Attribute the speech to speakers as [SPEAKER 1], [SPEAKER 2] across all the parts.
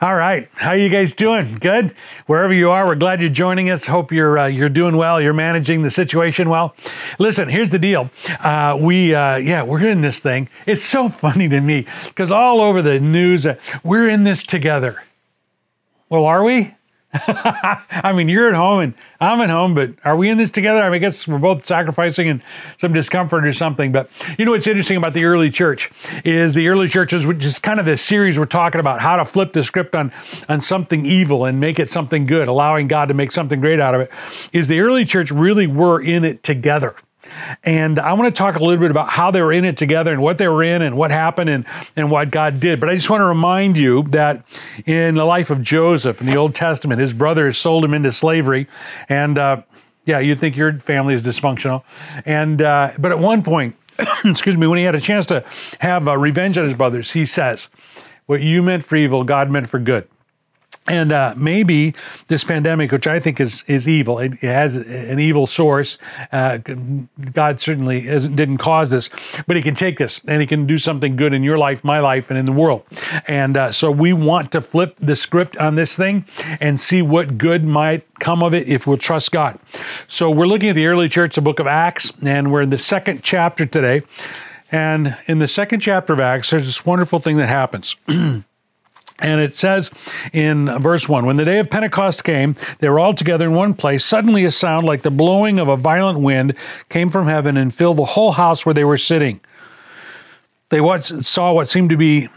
[SPEAKER 1] All right, how you guys doing? Good. Wherever you are, we're glad you're joining us. Hope you're uh, you're doing well. You're managing the situation well. Listen, here's the deal. Uh, we uh, yeah, we're in this thing. It's so funny to me because all over the news, uh, we're in this together. Well, are we? I mean, you're at home and I'm at home, but are we in this together? I, mean, I guess we're both sacrificing and some discomfort or something. But you know what's interesting about the early church is the early churches, which is kind of the series we're talking about, how to flip the script on on something evil and make it something good, allowing God to make something great out of it. Is the early church really were in it together? And I want to talk a little bit about how they were in it together and what they were in and what happened and, and what God did. But I just want to remind you that in the life of Joseph in the Old Testament, his brothers sold him into slavery. And uh, yeah, you'd think your family is dysfunctional. And uh, but at one point, excuse me, when he had a chance to have uh, revenge on his brothers, he says, What you meant for evil, God meant for good. And uh, maybe this pandemic, which I think is is evil, it, it has an evil source. Uh, God certainly didn't cause this, but He can take this and He can do something good in your life, my life, and in the world. And uh, so we want to flip the script on this thing and see what good might come of it if we'll trust God. So we're looking at the early church, the book of Acts, and we're in the second chapter today. And in the second chapter of Acts, there's this wonderful thing that happens. And it says in verse 1 When the day of Pentecost came, they were all together in one place. Suddenly, a sound like the blowing of a violent wind came from heaven and filled the whole house where they were sitting. They saw what seemed to be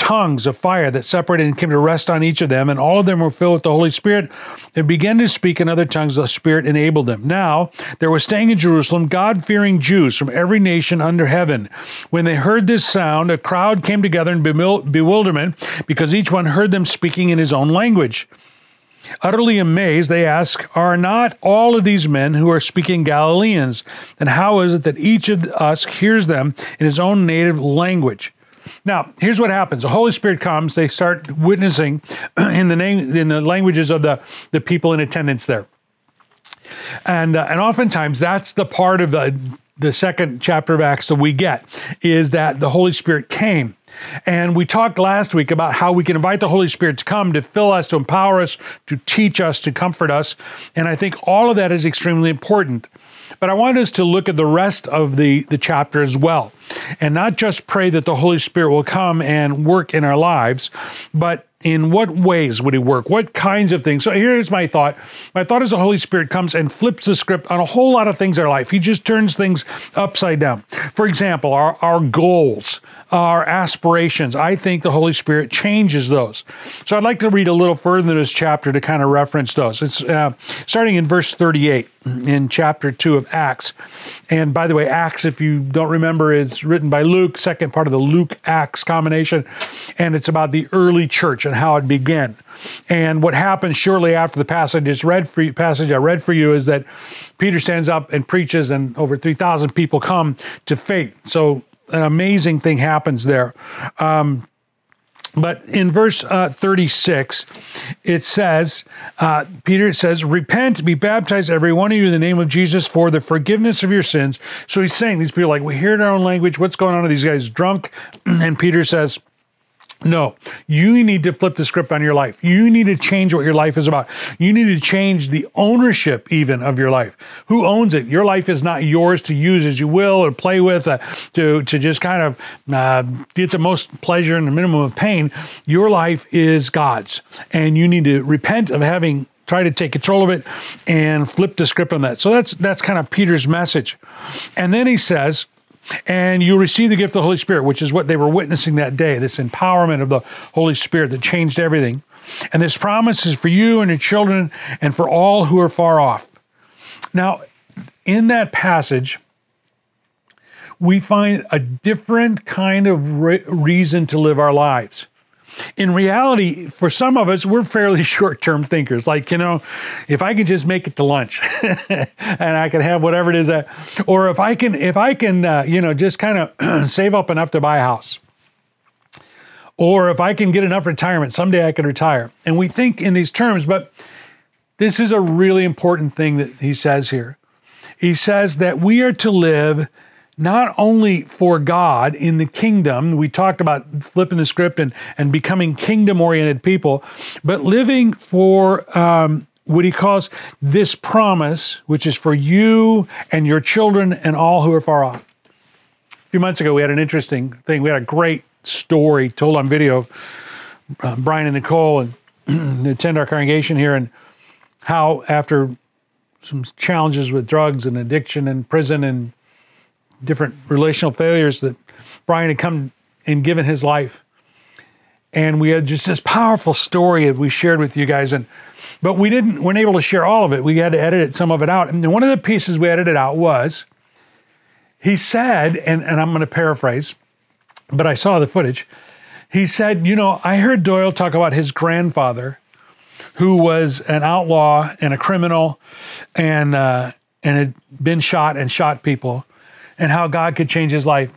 [SPEAKER 1] tongues of fire that separated and came to rest on each of them, and all of them were filled with the Holy Spirit and began to speak in other tongues the Spirit enabled them. Now there were staying in Jerusalem God fearing Jews from every nation under heaven. When they heard this sound, a crowd came together in bewilderment because each one heard them speaking in his own language. Utterly amazed, they ask, Are not all of these men who are speaking Galileans? And how is it that each of us hears them in his own native language? Now, here's what happens: the Holy Spirit comes. They start witnessing in the name in the languages of the the people in attendance there, and uh, and oftentimes that's the part of the the second chapter of Acts that we get is that the Holy Spirit came. And we talked last week about how we can invite the Holy Spirit to come to fill us, to empower us, to teach us, to comfort us. And I think all of that is extremely important. But I want us to look at the rest of the, the chapter as well, and not just pray that the Holy Spirit will come and work in our lives, but in what ways would he work? What kinds of things? So here's my thought. My thought is the Holy Spirit comes and flips the script on a whole lot of things in our life. He just turns things upside down. For example, our, our goals, our aspirations. I think the Holy Spirit changes those. So I'd like to read a little further in this chapter to kind of reference those. It's uh, starting in verse 38 in chapter 2 of Acts. And by the way, Acts, if you don't remember, is written by Luke, second part of the Luke Acts combination. And it's about the early church and how it began. And what happens shortly after the passage is read for you, passage I read for you is that Peter stands up and preaches, and over 3,000 people come to faith. So an amazing thing happens there. Um, but in verse uh, 36, it says, uh, Peter says, Repent, be baptized, every one of you, in the name of Jesus for the forgiveness of your sins. So he's saying, these people like, we hear in our own language, what's going on? Are these guys drunk? and Peter says, no, you need to flip the script on your life. You need to change what your life is about. You need to change the ownership, even of your life. Who owns it? Your life is not yours to use as you will or play with, uh, to to just kind of uh, get the most pleasure and the minimum of pain. Your life is God's, and you need to repent of having tried to take control of it and flip the script on that. So that's that's kind of Peter's message, and then he says and you receive the gift of the Holy Spirit, which is what they were witnessing that day this empowerment of the Holy Spirit that changed everything. And this promise is for you and your children and for all who are far off. Now, in that passage, we find a different kind of re- reason to live our lives in reality, for some of us, we're fairly short term thinkers. Like, you know, if I can just make it to lunch and I can have whatever it is that, or if I can, if I can, uh, you know, just kind of save up enough to buy a house. Or if I can get enough retirement, someday I can retire. And we think in these terms, but this is a really important thing that he says here. He says that we are to live not only for God in the kingdom, we talked about flipping the script and, and becoming kingdom oriented people, but living for um, what he calls this promise, which is for you and your children and all who are far off. A few months ago, we had an interesting thing. We had a great story told on video. Uh, Brian and Nicole and attend our congregation here, and how after some challenges with drugs and addiction and prison and different relational failures that Brian had come and given his life. And we had just this powerful story that we shared with you guys. And but we didn't weren't able to share all of it. We had to edit some of it out. And one of the pieces we edited out was he said, and, and I'm going to paraphrase, but I saw the footage. He said, you know, I heard Doyle talk about his grandfather who was an outlaw and a criminal and uh, and had been shot and shot people and how God could change his life.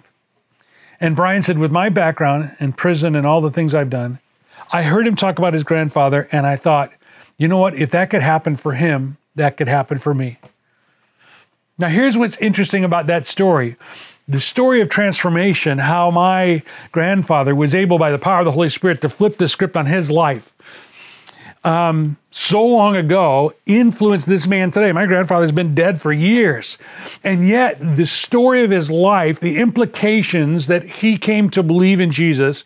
[SPEAKER 1] And Brian said, with my background in prison and all the things I've done, I heard him talk about his grandfather and I thought, you know what? If that could happen for him, that could happen for me. Now, here's what's interesting about that story the story of transformation, how my grandfather was able, by the power of the Holy Spirit, to flip the script on his life. Um, so long ago influenced this man today. My grandfather's been dead for years. And yet, the story of his life, the implications that he came to believe in Jesus,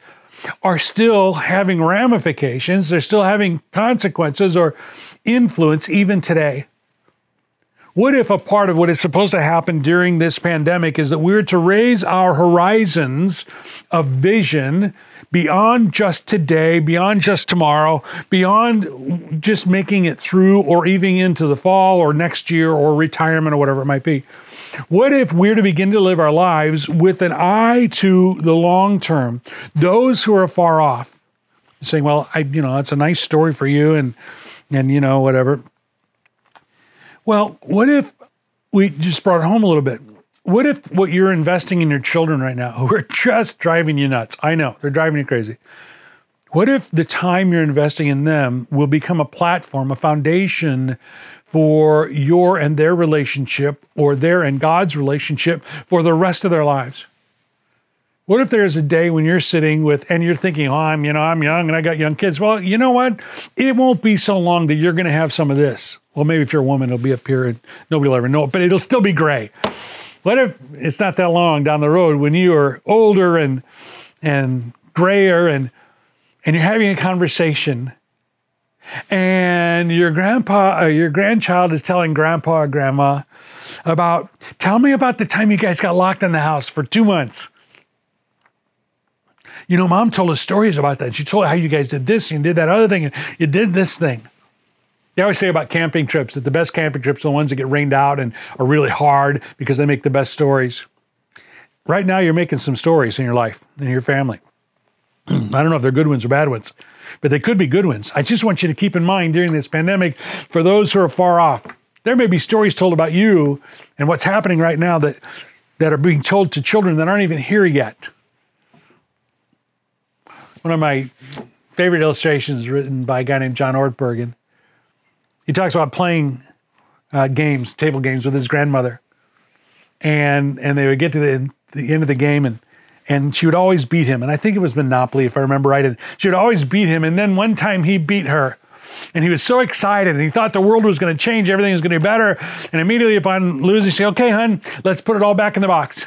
[SPEAKER 1] are still having ramifications. They're still having consequences or influence even today. What if a part of what is supposed to happen during this pandemic is that we're to raise our horizons of vision beyond just today, beyond just tomorrow, beyond just making it through or even into the fall or next year or retirement or whatever it might be? What if we're to begin to live our lives with an eye to the long term? Those who are far off, saying, "Well, I, you know, it's a nice story for you," and and you know, whatever. Well, what if we just brought it home a little bit? What if what you're investing in your children right now, who are just driving you nuts? I know they're driving you crazy. What if the time you're investing in them will become a platform, a foundation for your and their relationship or their and God's relationship for the rest of their lives? What if there's a day when you're sitting with and you're thinking, "Oh, I'm, you know, I'm young and I got young kids." Well, you know what? It won't be so long that you're going to have some of this. Well, maybe if you're a woman, it'll be up here and nobody will ever know it, but it'll still be gray. What if it's not that long down the road when you are older and and grayer and and you're having a conversation and your grandpa or uh, your grandchild is telling grandpa or grandma about tell me about the time you guys got locked in the house for two months. You know mom told us stories about that. She told how you guys did this and did that other thing and you did this thing they always say about camping trips that the best camping trips are the ones that get rained out and are really hard because they make the best stories. Right now, you're making some stories in your life and your family. I don't know if they're good ones or bad ones, but they could be good ones. I just want you to keep in mind during this pandemic, for those who are far off, there may be stories told about you and what's happening right now that, that are being told to children that aren't even here yet. One of my favorite illustrations written by a guy named John Ortberg, he talks about playing uh, games, table games with his grandmother, and and they would get to the, the end of the game and and she would always beat him. And I think it was Monopoly, if I remember right. And she would always beat him. And then one time he beat her. And he was so excited and he thought the world was going to change, everything was going to be better. And immediately upon losing, she said, Okay, hun, let's put it all back in the box.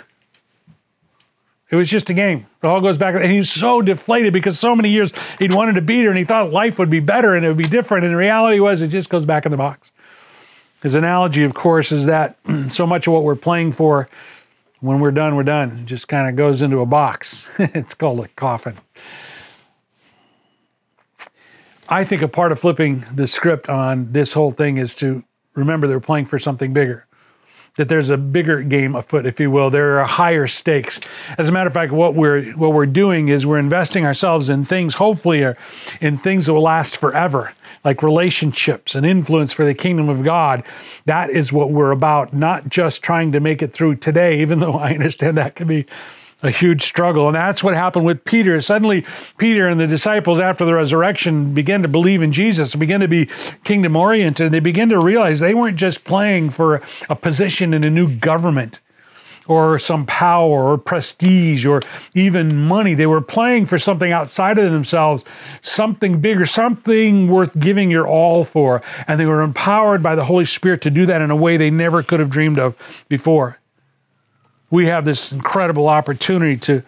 [SPEAKER 1] It was just a game. It all goes back. And he was so deflated because so many years he'd wanted to beat her and he thought life would be better and it would be different. And the reality was it just goes back in the box. His analogy, of course, is that so much of what we're playing for, when we're done, we're done. It just kind of goes into a box. it's called a coffin. I think a part of flipping the script on this whole thing is to remember they're playing for something bigger that there's a bigger game afoot, if you will. There are higher stakes. As a matter of fact, what we're what we're doing is we're investing ourselves in things, hopefully, are in things that will last forever, like relationships and influence for the kingdom of God. That is what we're about, not just trying to make it through today, even though I understand that can be a huge struggle. And that's what happened with Peter. Suddenly, Peter and the disciples after the resurrection began to believe in Jesus, began to be kingdom oriented. They began to realize they weren't just playing for a position in a new government. or some power or prestige or even money. They were playing for something outside of themselves, something bigger, something worth giving your all for. And they were empowered by the Holy Spirit to do that in a way they never could have dreamed of before. We have this incredible opportunity to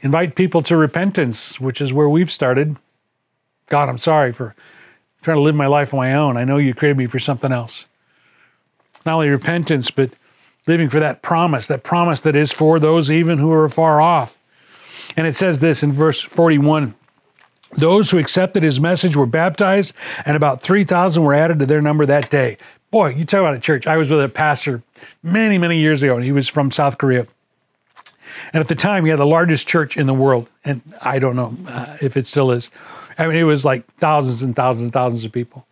[SPEAKER 1] invite people to repentance, which is where we've started. God, I'm sorry for trying to live my life on my own. I know you created me for something else. Not only repentance, but living for that promise, that promise that is for those even who are far off. And it says this in verse 41 Those who accepted his message were baptized, and about 3,000 were added to their number that day. Boy, you talk about a church. I was with a pastor many, many years ago, and he was from South Korea. And at the time, he had the largest church in the world. And I don't know uh, if it still is. I mean, it was like thousands and thousands and thousands of people.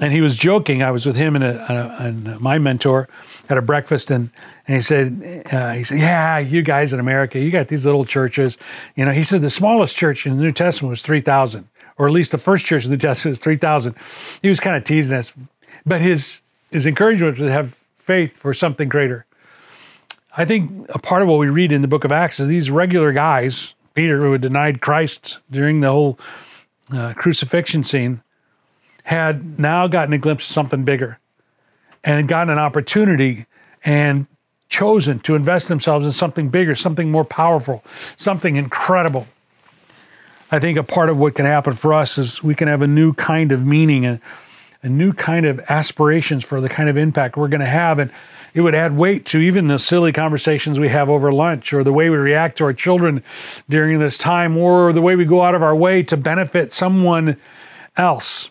[SPEAKER 1] And he was joking. I was with him and, a, and my mentor at a breakfast, and, and he said, uh, he said, yeah, you guys in America, you got these little churches. You know, he said the smallest church in the New Testament was 3,000, or at least the first church in the New Testament was 3,000. He was kind of teasing us. But his, his encouragement was to have faith for something greater. I think a part of what we read in the book of Acts is these regular guys, Peter, who had denied Christ during the whole uh, crucifixion scene, had now gotten a glimpse of something bigger and had gotten an opportunity and chosen to invest themselves in something bigger, something more powerful, something incredible. I think a part of what can happen for us is we can have a new kind of meaning and a new kind of aspirations for the kind of impact we're going to have. And it would add weight to even the silly conversations we have over lunch or the way we react to our children during this time or the way we go out of our way to benefit someone else.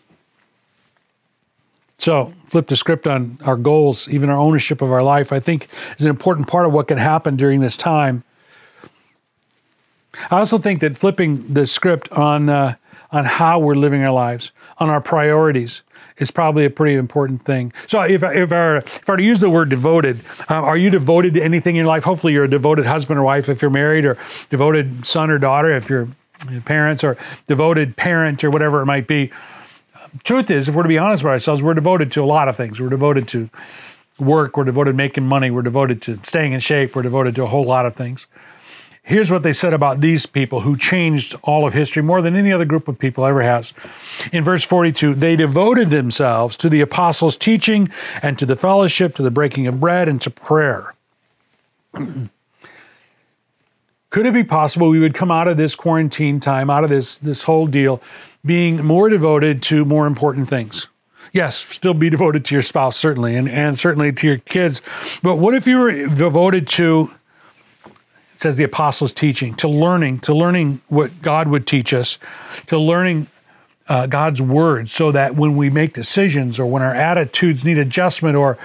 [SPEAKER 1] So, flip the script on our goals, even our ownership of our life, I think is an important part of what can happen during this time. I also think that flipping the script on uh, on how we're living our lives, on our priorities, is probably a pretty important thing. So if, if, I, if I were to use the word devoted, um, are you devoted to anything in your life? Hopefully you're a devoted husband or wife if you're married, or devoted son or daughter if you're parents, or devoted parent or whatever it might be. Truth is, if we're to be honest with ourselves, we're devoted to a lot of things. We're devoted to work, we're devoted to making money, we're devoted to staying in shape, we're devoted to a whole lot of things. Here's what they said about these people who changed all of history more than any other group of people ever has. In verse 42, they devoted themselves to the apostles' teaching and to the fellowship, to the breaking of bread, and to prayer. Could it be possible we would come out of this quarantine time, out of this, this whole deal, being more devoted to more important things? Yes, still be devoted to your spouse, certainly, and, and certainly to your kids. But what if you were devoted to it says the apostles' teaching, to learning, to learning what God would teach us, to learning uh, God's word, so that when we make decisions or when our attitudes need adjustment or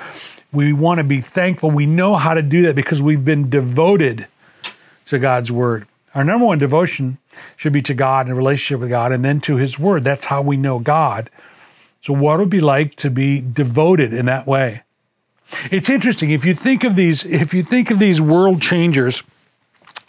[SPEAKER 1] we want to be thankful, we know how to do that because we've been devoted to God's word. Our number one devotion should be to God and a relationship with God and then to His Word. That's how we know God. So, what would it be like to be devoted in that way? It's interesting if you think of these. If you think of these world changers,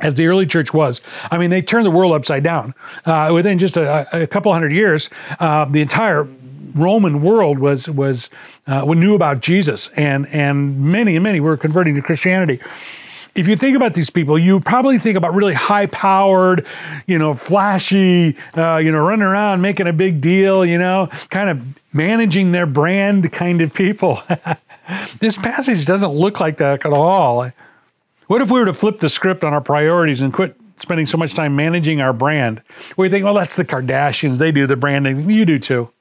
[SPEAKER 1] as the early church was. I mean, they turned the world upside down. Uh, within just a, a, couple hundred years, uh, the entire Roman world was was uh, knew about Jesus, and and many and many were converting to Christianity. If you think about these people, you probably think about really high-powered, you know, flashy, uh, you know, running around making a big deal, you know, kind of managing their brand kind of people. this passage doesn't look like that at all. What if we were to flip the script on our priorities and quit spending so much time managing our brand? We think, well, that's the Kardashians. They do the branding. You do too.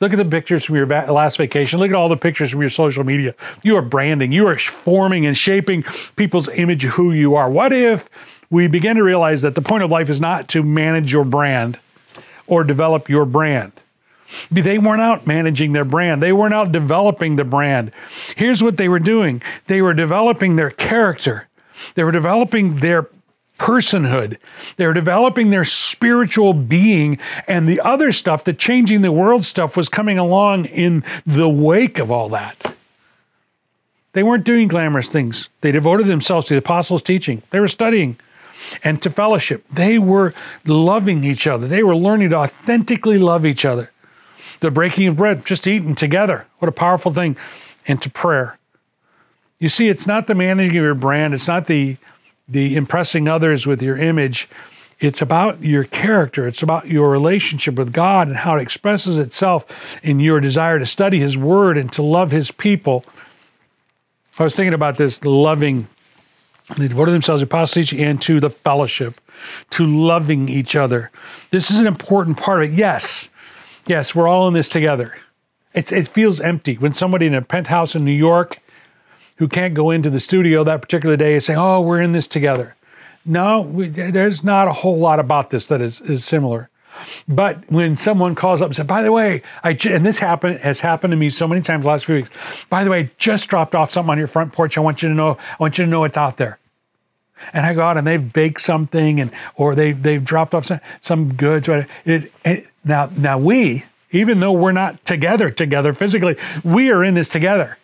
[SPEAKER 1] Look at the pictures from your last vacation. Look at all the pictures from your social media. You are branding. You are forming and shaping people's image of who you are. What if we begin to realize that the point of life is not to manage your brand or develop your brand? They weren't out managing their brand. They weren't out developing the brand. Here's what they were doing they were developing their character, they were developing their personhood, they were developing their spiritual being, and the other stuff, the changing the world stuff, was coming along in the wake of all that. They weren't doing glamorous things. They devoted themselves to the apostles' teaching. They were studying and to fellowship. They were loving each other. They were learning to authentically love each other the breaking of bread, just eating together. What a powerful thing. And to prayer. You see, it's not the managing of your brand, it's not the the impressing others with your image. It's about your character. It's about your relationship with God and how it expresses itself in your desire to study His Word and to love His people. I was thinking about this loving, they devoted themselves to apostasy and to the fellowship, to loving each other. This is an important part of it. Yes, yes, we're all in this together. It's, it feels empty when somebody in a penthouse in New York who can't go into the studio that particular day is saying, "Oh, we're in this together." No, we, there's not a whole lot about this that is, is similar. But when someone calls up and says, by the way, I and this happened has happened to me so many times last few weeks. By the way, I just dropped off something on your front porch. I want you to know. I want you to know it's out there. And I go out and they've baked something, and or they they've dropped off some some goods. It, it, now now we, even though we're not together together physically, we are in this together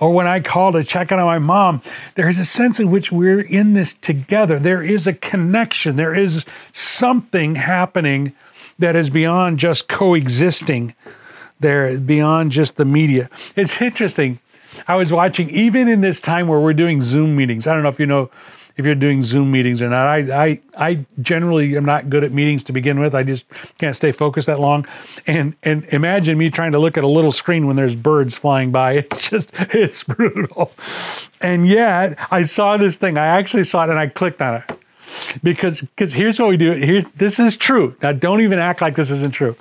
[SPEAKER 1] or when I call to check on my mom, there is a sense in which we're in this together. There is a connection. There is something happening that is beyond just coexisting. There, beyond just the media. It's interesting. I was watching, even in this time where we're doing Zoom meetings. I don't know if you know if you're doing Zoom meetings or not. I, I, I generally am not good at meetings to begin with. I just can't stay focused that long. And, and imagine me trying to look at a little screen when there's birds flying by. It's just, it's brutal. And yet I saw this thing. I actually saw it and I clicked on it because because here's what we do here this is true now don't even act like this isn't true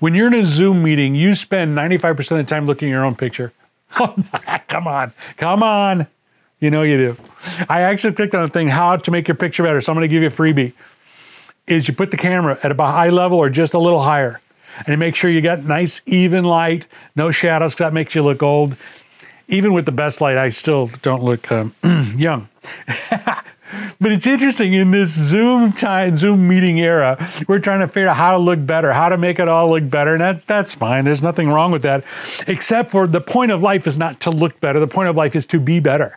[SPEAKER 1] when you're in a zoom meeting you spend 95% of the time looking at your own picture come on come on you know you do. I actually clicked on the thing, how to make your picture better. So I'm going to give you a freebie. Is you put the camera at about high level or just a little higher. And make sure you got nice, even light, no shadows, because that makes you look old. Even with the best light, I still don't look um, young. but it's interesting in this Zoom time, Zoom meeting era, we're trying to figure out how to look better, how to make it all look better. And that, that's fine. There's nothing wrong with that. Except for the point of life is not to look better. The point of life is to be better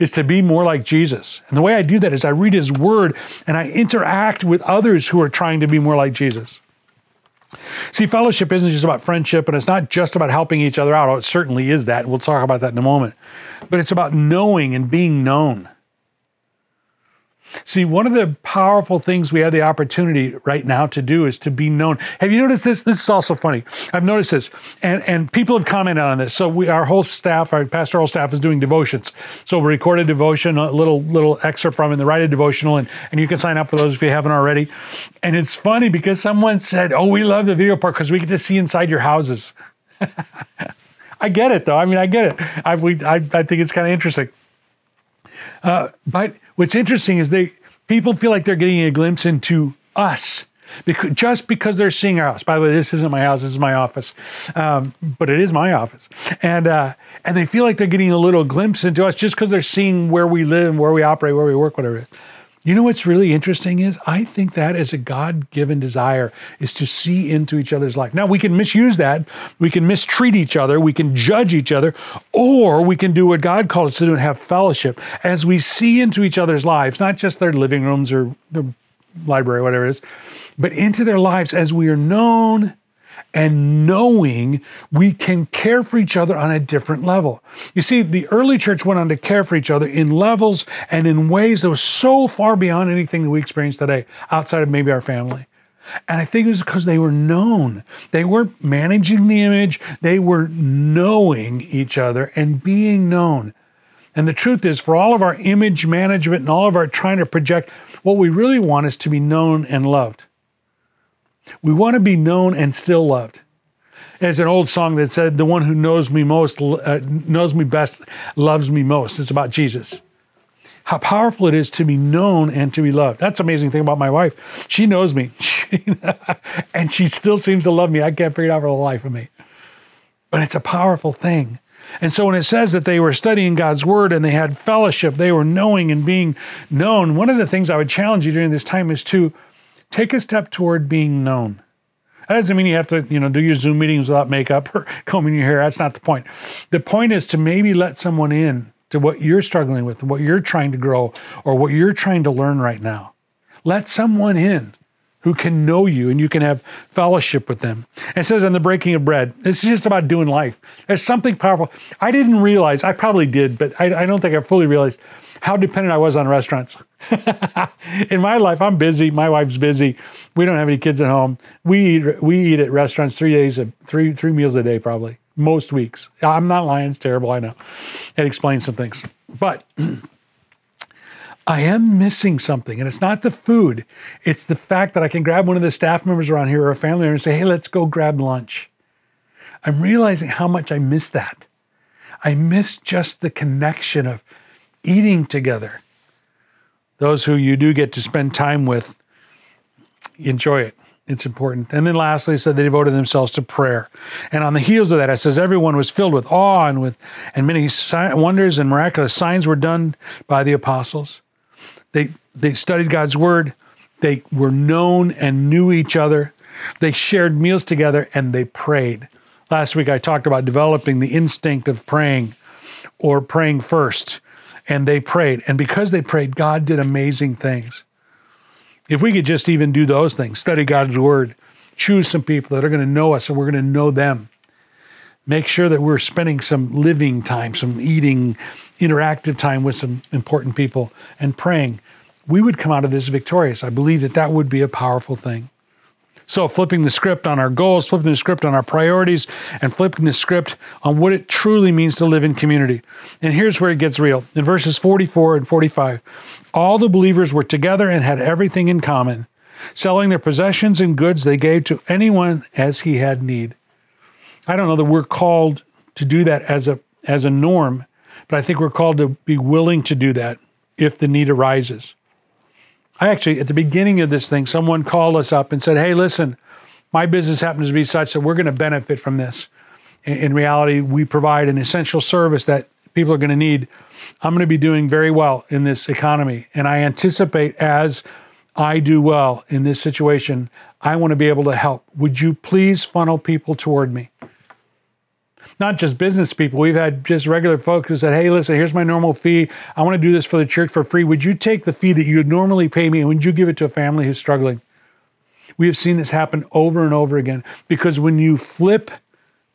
[SPEAKER 1] is to be more like Jesus. And the way I do that is I read his word and I interact with others who are trying to be more like Jesus. See, fellowship isn't just about friendship and it's not just about helping each other out. Oh, it certainly is that. We'll talk about that in a moment. But it's about knowing and being known. See, one of the powerful things we have the opportunity right now to do is to be known. Have you noticed this? This is also funny. I've noticed this, and and people have commented on this. So we, our whole staff, our pastoral staff, is doing devotions. So we record a devotion, a little little excerpt from it, and write a devotional, and and you can sign up for those if you haven't already. And it's funny because someone said, "Oh, we love the video part because we get to see inside your houses." I get it though. I mean, I get it. I we, I, I think it's kind of interesting. Uh, but what's interesting is they people feel like they're getting a glimpse into us because just because they're seeing our house. By the way, this isn't my house; this is my office, um, but it is my office, and uh, and they feel like they're getting a little glimpse into us just because they're seeing where we live, and where we operate, where we work, whatever it is. You know what's really interesting is I think that is a God-given desire is to see into each other's life. Now we can misuse that, we can mistreat each other, we can judge each other, or we can do what God called us to do and have fellowship. As we see into each other's lives, not just their living rooms or their library, whatever it is, but into their lives as we are known and knowing we can care for each other on a different level. You see, the early church went on to care for each other in levels and in ways that was so far beyond anything that we experience today, outside of maybe our family. And I think it was because they were known. They weren't managing the image, they were knowing each other and being known. And the truth is, for all of our image management and all of our trying to project, what we really want is to be known and loved. We want to be known and still loved. There's an old song that said, "The one who knows me most, uh, knows me best, loves me most." It's about Jesus. How powerful it is to be known and to be loved. That's amazing thing about my wife. She knows me, and she still seems to love me. I can't figure it out for the life of me. But it's a powerful thing. And so when it says that they were studying God's word and they had fellowship, they were knowing and being known. One of the things I would challenge you during this time is to take a step toward being known. That doesn't mean you have to, you know, do your Zoom meetings without makeup or combing your hair. That's not the point. The point is to maybe let someone in to what you're struggling with, what you're trying to grow, or what you're trying to learn right now. Let someone in who can know you and you can have fellowship with them. It says on the breaking of bread, this is just about doing life. There's something powerful. I didn't realize, I probably did, but I, I don't think I fully realized how dependent I was on restaurants. In my life, I'm busy. My wife's busy. We don't have any kids at home. We eat, we eat at restaurants three days, a, three, three meals a day, probably, most weeks. I'm not lying. It's terrible. I know. It explains some things. But I am missing something. And it's not the food, it's the fact that I can grab one of the staff members around here or a family member and say, hey, let's go grab lunch. I'm realizing how much I miss that. I miss just the connection of eating together. Those who you do get to spend time with, enjoy it. It's important. And then lastly, said they devoted themselves to prayer. And on the heels of that, it says everyone was filled with awe and with and many wonders and miraculous signs were done by the apostles. They they studied God's word. They were known and knew each other. They shared meals together and they prayed. Last week I talked about developing the instinct of praying or praying first. And they prayed. And because they prayed, God did amazing things. If we could just even do those things, study God's word, choose some people that are going to know us and we're going to know them. Make sure that we're spending some living time, some eating, interactive time with some important people and praying, we would come out of this victorious. I believe that that would be a powerful thing. So, flipping the script on our goals, flipping the script on our priorities, and flipping the script on what it truly means to live in community. And here's where it gets real. In verses 44 and 45, all the believers were together and had everything in common. Selling their possessions and goods, they gave to anyone as he had need. I don't know that we're called to do that as a as a norm, but I think we're called to be willing to do that if the need arises. I actually, at the beginning of this thing, someone called us up and said, Hey, listen, my business happens to be such that we're going to benefit from this. In, in reality, we provide an essential service that people are going to need. I'm going to be doing very well in this economy. And I anticipate as I do well in this situation, I want to be able to help. Would you please funnel people toward me? Not just business people. We've had just regular folks who said, hey, listen, here's my normal fee. I want to do this for the church for free. Would you take the fee that you would normally pay me and would you give it to a family who's struggling? We have seen this happen over and over again because when you flip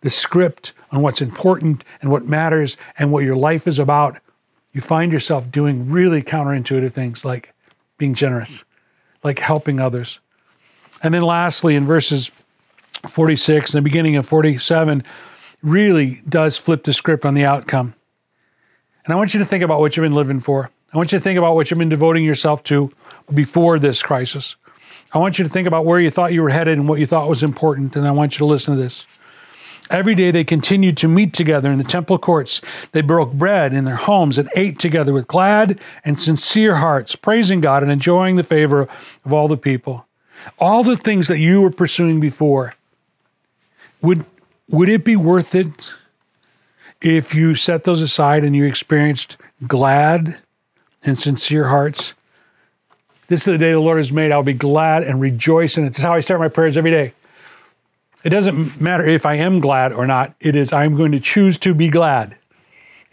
[SPEAKER 1] the script on what's important and what matters and what your life is about, you find yourself doing really counterintuitive things like being generous, like helping others. And then lastly, in verses 46 and the beginning of 47, really does flip the script on the outcome. And I want you to think about what you've been living for. I want you to think about what you've been devoting yourself to before this crisis. I want you to think about where you thought you were headed and what you thought was important. And I want you to listen to this. Every day they continued to meet together in the temple courts. They broke bread in their homes and ate together with glad and sincere hearts, praising God and enjoying the favor of all the people. All the things that you were pursuing before would would it be worth it if you set those aside and you experienced glad and sincere hearts? This is the day the Lord has made. I'll be glad and rejoice in it. This is how I start my prayers every day. It doesn't matter if I am glad or not. It is I'm going to choose to be glad.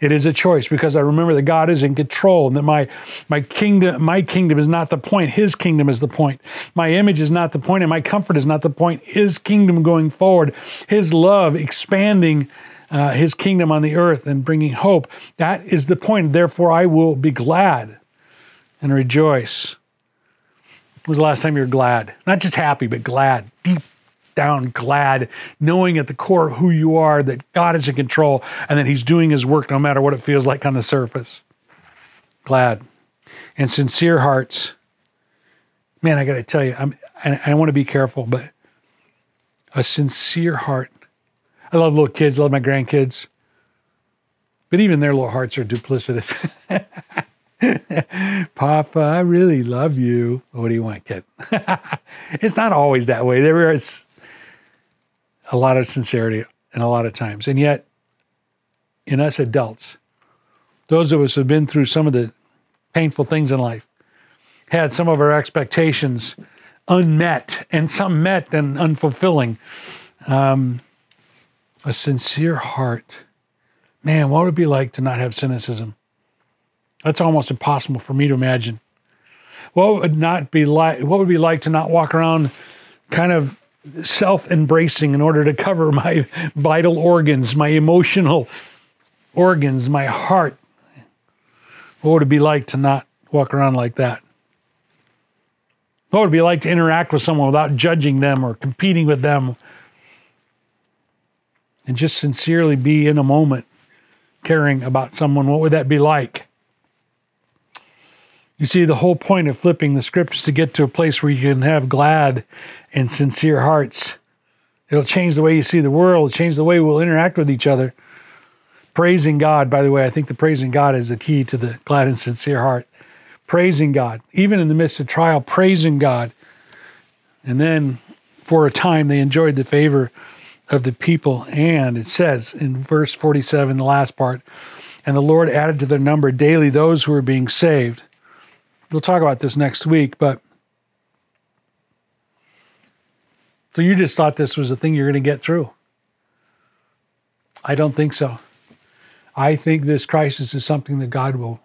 [SPEAKER 1] It is a choice because I remember that God is in control and that my my kingdom my kingdom is not the point. His kingdom is the point. My image is not the point and my comfort is not the point. His kingdom going forward, his love expanding uh, his kingdom on the earth and bringing hope. That is the point. Therefore, I will be glad and rejoice. When was the last time you were glad? Not just happy, but glad, deep down glad, knowing at the core who you are that God is in control and that He's doing His work no matter what it feels like on the surface. Glad. And sincere hearts. Man, I got to tell you, I'm, I want to be careful, but a sincere heart. I love little kids, love my grandkids, but even their little hearts are duplicitous. Papa, I really love you. What do you want, kid? it's not always that way. There is a lot of sincerity and a lot of times. And yet, in us adults, those of us who have been through some of the painful things in life, had some of our expectations unmet and some met and unfulfilling. Um, a sincere heart. Man, what would it be like to not have cynicism? That's almost impossible for me to imagine. What would not be like? What would it be like to not walk around, kind of self-embracing in order to cover my vital organs, my emotional organs, my heart? What would it be like to not walk around like that? What would it be like to interact with someone without judging them or competing with them? And just sincerely be in a moment caring about someone. What would that be like? You see, the whole point of flipping the script is to get to a place where you can have glad and sincere hearts. It'll change the way you see the world, change the way we'll interact with each other. Praising God, by the way, I think the praising God is the key to the glad and sincere heart. Praising God, even in the midst of trial, praising God. And then for a time, they enjoyed the favor of the people. And it says in verse 47, the last part, and the Lord added to their number daily those who were being saved. We'll talk about this next week, but so you just thought this was a thing you're going to get through. I don't think so. I think this crisis is something that God will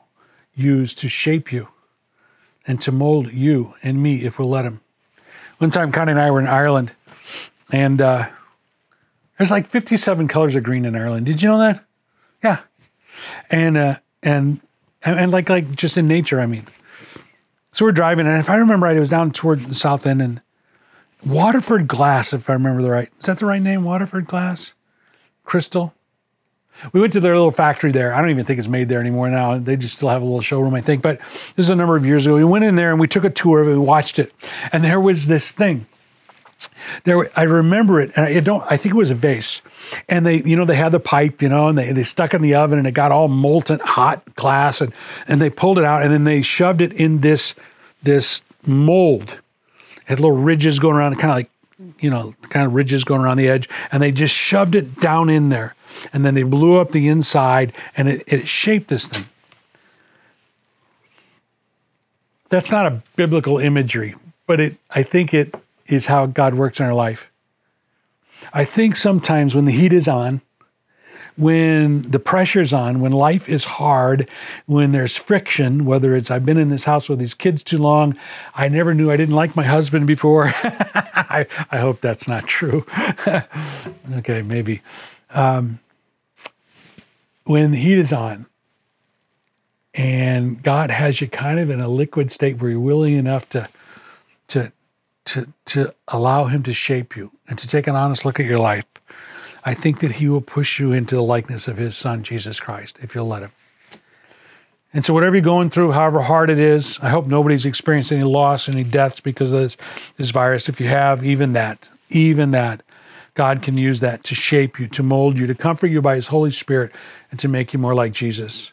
[SPEAKER 1] use to shape you and to mold you and me if we'll let Him. One time, Connie and I were in Ireland, and uh, there's like 57 colors of green in Ireland. Did you know that? Yeah, and uh, and and like like just in nature. I mean, so we're driving, and if I remember right, it was down toward the south end and Waterford Glass, if I remember the right. Is that the right name? Waterford Glass? Crystal? We went to their little factory there. I don't even think it's made there anymore now. They just still have a little showroom, I think. But this is a number of years ago. We went in there and we took a tour of it. We watched it, and there was this thing. There, I remember it, and I don't. I think it was a vase, and they, you know, they had the pipe, you know, and they, they stuck in the oven, and it got all molten hot glass, and and they pulled it out, and then they shoved it in this this mold. Had little ridges going around, kind of like, you know, kind of ridges going around the edge, and they just shoved it down in there, and then they blew up the inside, and it, it shaped this thing. That's not a biblical imagery, but it. I think it is how God works in our life. I think sometimes when the heat is on, when the pressure's on, when life is hard, when there's friction, whether it's I've been in this house with these kids too long, I never knew I didn't like my husband before. I, I hope that's not true. okay, maybe. Um, when the heat is on, and God has you kind of in a liquid state where you're willing enough to to to to allow him to shape you and to take an honest look at your life, I think that he will push you into the likeness of his son Jesus Christ if you'll let him. And so whatever you're going through, however hard it is, I hope nobody's experienced any loss, any deaths because of this, this virus. If you have, even that, even that, God can use that to shape you, to mold you, to comfort you by his Holy Spirit, and to make you more like Jesus.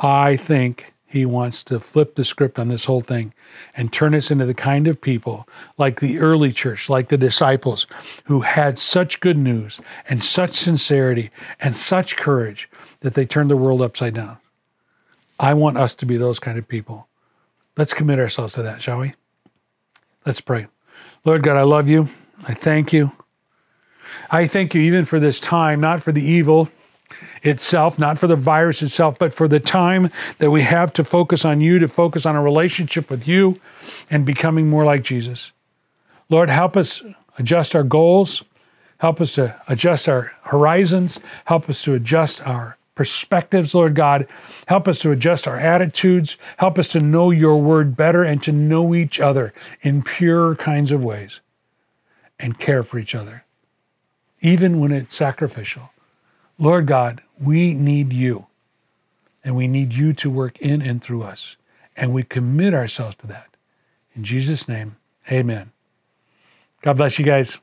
[SPEAKER 1] I think he wants to flip the script on this whole thing and turn us into the kind of people like the early church, like the disciples, who had such good news and such sincerity and such courage that they turned the world upside down. I want us to be those kind of people. Let's commit ourselves to that, shall we? Let's pray. Lord God, I love you. I thank you. I thank you even for this time, not for the evil itself, not for the virus itself, but for the time that we have to focus on you, to focus on a relationship with you and becoming more like Jesus. Lord, help us adjust our goals, help us to adjust our horizons, help us to adjust our perspectives, Lord God. Help us to adjust our attitudes, help us to know your word better and to know each other in pure kinds of ways and care for each other, even when it's sacrificial. Lord God, we need you, and we need you to work in and through us. And we commit ourselves to that. In Jesus' name, amen. God bless you guys.